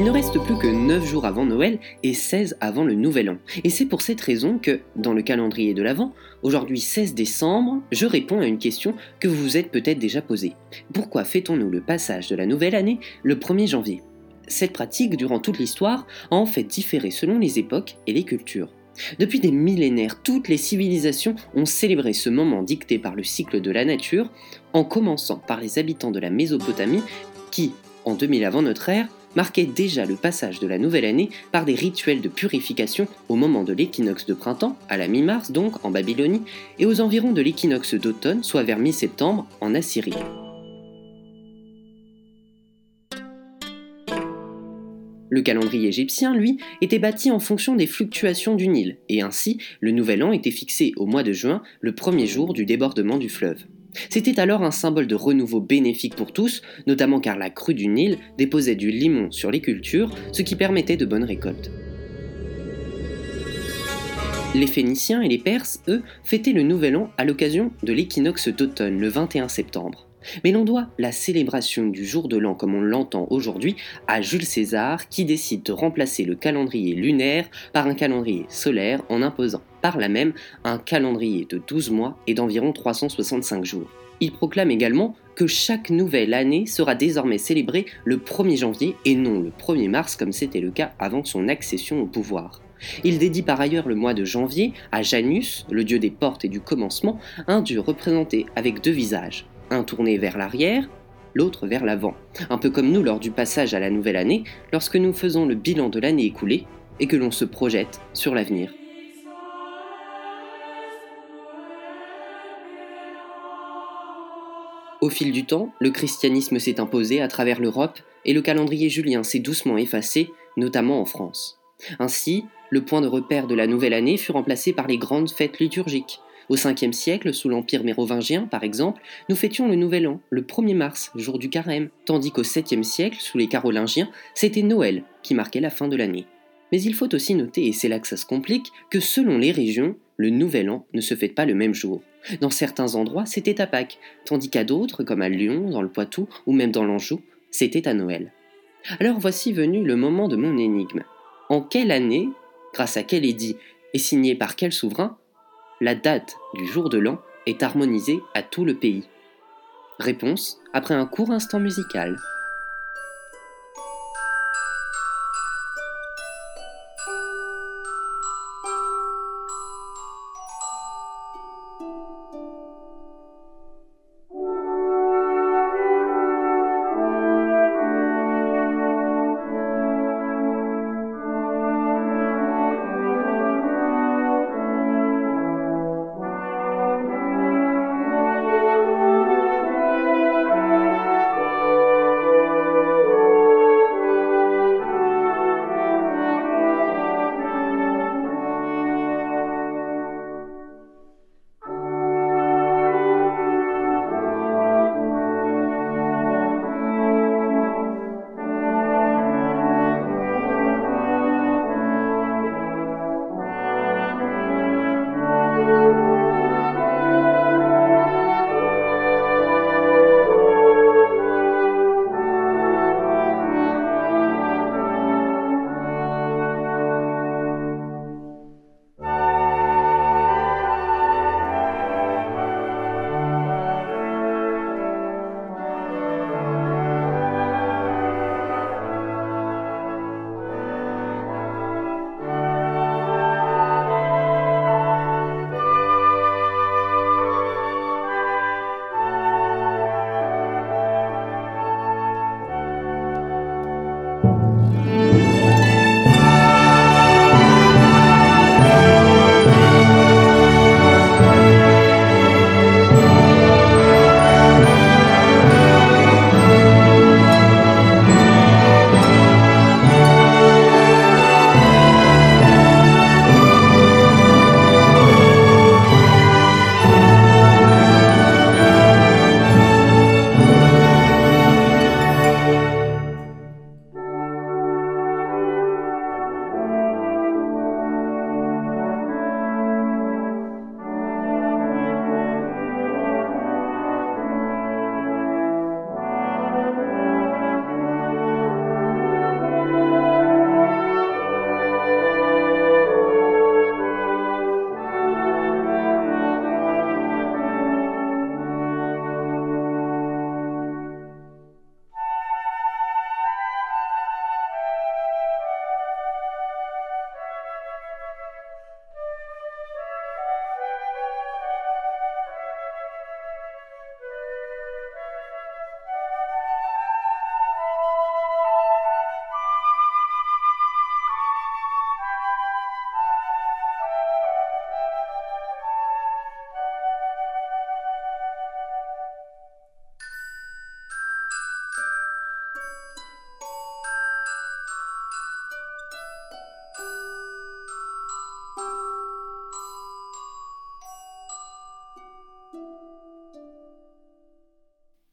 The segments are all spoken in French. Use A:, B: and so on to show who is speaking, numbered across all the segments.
A: 9 jours avant Noël et 16 avant le Nouvel An. Et c'est pour cette raison que, dans le calendrier de l'Avent, aujourd'hui 16 décembre, je réponds à une question que vous vous êtes peut-être déjà posée. Pourquoi fêtons-nous le passage de la nouvelle année le 1er janvier? Cette pratique, durant toute l'histoire, a en fait différé selon les époques et les cultures. Depuis des millénaires, toutes les civilisations ont célébré ce moment dicté par le cycle de la nature, en commençant par les habitants de la Mésopotamie qui, en 2000 avant notre ère, marquaient déjà le passage de la nouvelle année par des rituels de purification au moment de l'équinoxe de printemps, à la mi-mars donc en Babylonie, et aux environs de l'équinoxe d'automne, soit vers mi-septembre en Assyrie. Le calendrier égyptien, lui, était bâti en fonction des fluctuations du Nil, et ainsi le nouvel an était fixé au mois de juin, le premier jour du débordement du fleuve. C'était alors un symbole de renouveau bénéfique pour tous, notamment car la crue du Nil déposait du limon sur les cultures, ce qui permettait de bonnes récoltes. Les Phéniciens et les Perses, eux, fêtaient le Nouvel An à l'occasion de l'équinoxe d'automne, le 21 septembre. Mais l'on doit la célébration du jour de l'an comme on l'entend aujourd'hui à Jules César qui décide de remplacer le calendrier lunaire par un calendrier solaire en imposant par là même un calendrier de 12 mois et d'environ 365 jours. Il proclame également que chaque nouvelle année sera désormais célébrée le 1er janvier et non le 1er mars comme c'était le cas avant son accession au pouvoir. Il dédie par ailleurs le mois de janvier à Janus, le dieu des portes et du commencement, un dieu représenté avec deux visages, un tourné vers l'arrière, l'autre vers l'avant. Un peu comme nous lors du passage à la nouvelle année, lorsque nous faisons le bilan de l'année écoulée et que l'on se projette sur l'avenir. Au fil du temps, le christianisme s'est imposé à travers l'Europe et le calendrier julien s'est doucement effacé, notamment en France. Ainsi, le point de repère de la nouvelle année fut remplacé par les grandes fêtes liturgiques, au 5e siècle, sous l'Empire mérovingien par exemple, nous fêtions le Nouvel An, le 1er mars, jour du carême, tandis qu'au 7e siècle, sous les Carolingiens, c'était Noël qui marquait la fin de l'année. Mais il faut aussi noter, et c'est là que ça se complique, que selon les régions, le Nouvel An ne se fête pas le même jour. Dans certains endroits, c'était à Pâques, tandis qu'à d'autres, comme à Lyon, dans le Poitou ou même dans l'Anjou, c'était à Noël. Alors voici venu le moment de mon énigme. En quelle année, grâce à quel édit et signé par quel souverain, la date du jour de l'an est harmonisée à tout le pays? Réponse après un court instant musical.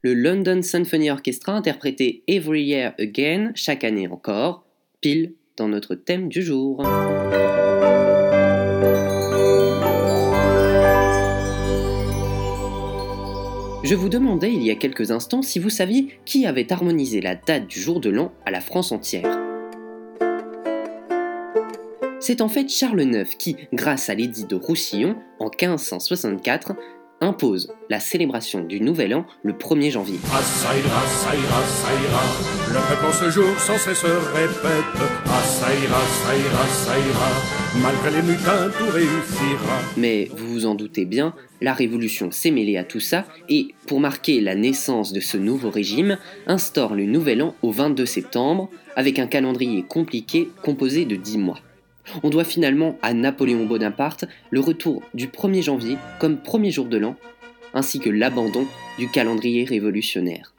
A: Le London Symphony Orchestra interprétait Every Year Again, chaque année encore, pile dans notre thème du jour. Je vous demandais il y a quelques instants si vous saviez qui avait harmonisé la date du jour de l'an à la France entière. C'est en fait Charles IX qui, grâce à l'édit de Roussillon en 1564, impose la célébration du Nouvel An le 1er janvier.
B: Ah, ça ira, ça ira, ça ira. Le peuple en ce jour sans cesse répète. Ah, ça ira, ça ira, ça ira. Malgré les mutins, tout réussira.
A: Mais vous vous en doutez bien, la Révolution s'est mêlée à tout ça et, pour marquer la naissance de ce nouveau régime, instaure le Nouvel An au 22 septembre avec un calendrier compliqué composé de 10 mois. On doit finalement à Napoléon Bonaparte le retour du 1er janvier comme premier jour de l'an, ainsi que l'abandon du calendrier révolutionnaire.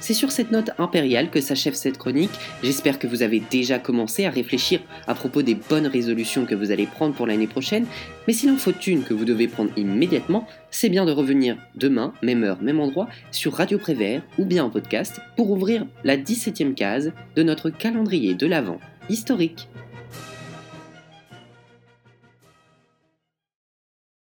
A: C'est sur cette note impériale que s'achève cette chronique. J'espère que vous avez déjà commencé à réfléchir à propos des bonnes résolutions que vous allez prendre pour l'année prochaine. Mais s'il en faut une que vous devez prendre immédiatement, c'est bien de revenir demain, même heure, même endroit, sur Radio Prévert ou bien en podcast pour ouvrir la 17e case de notre calendrier de l'Avent historique.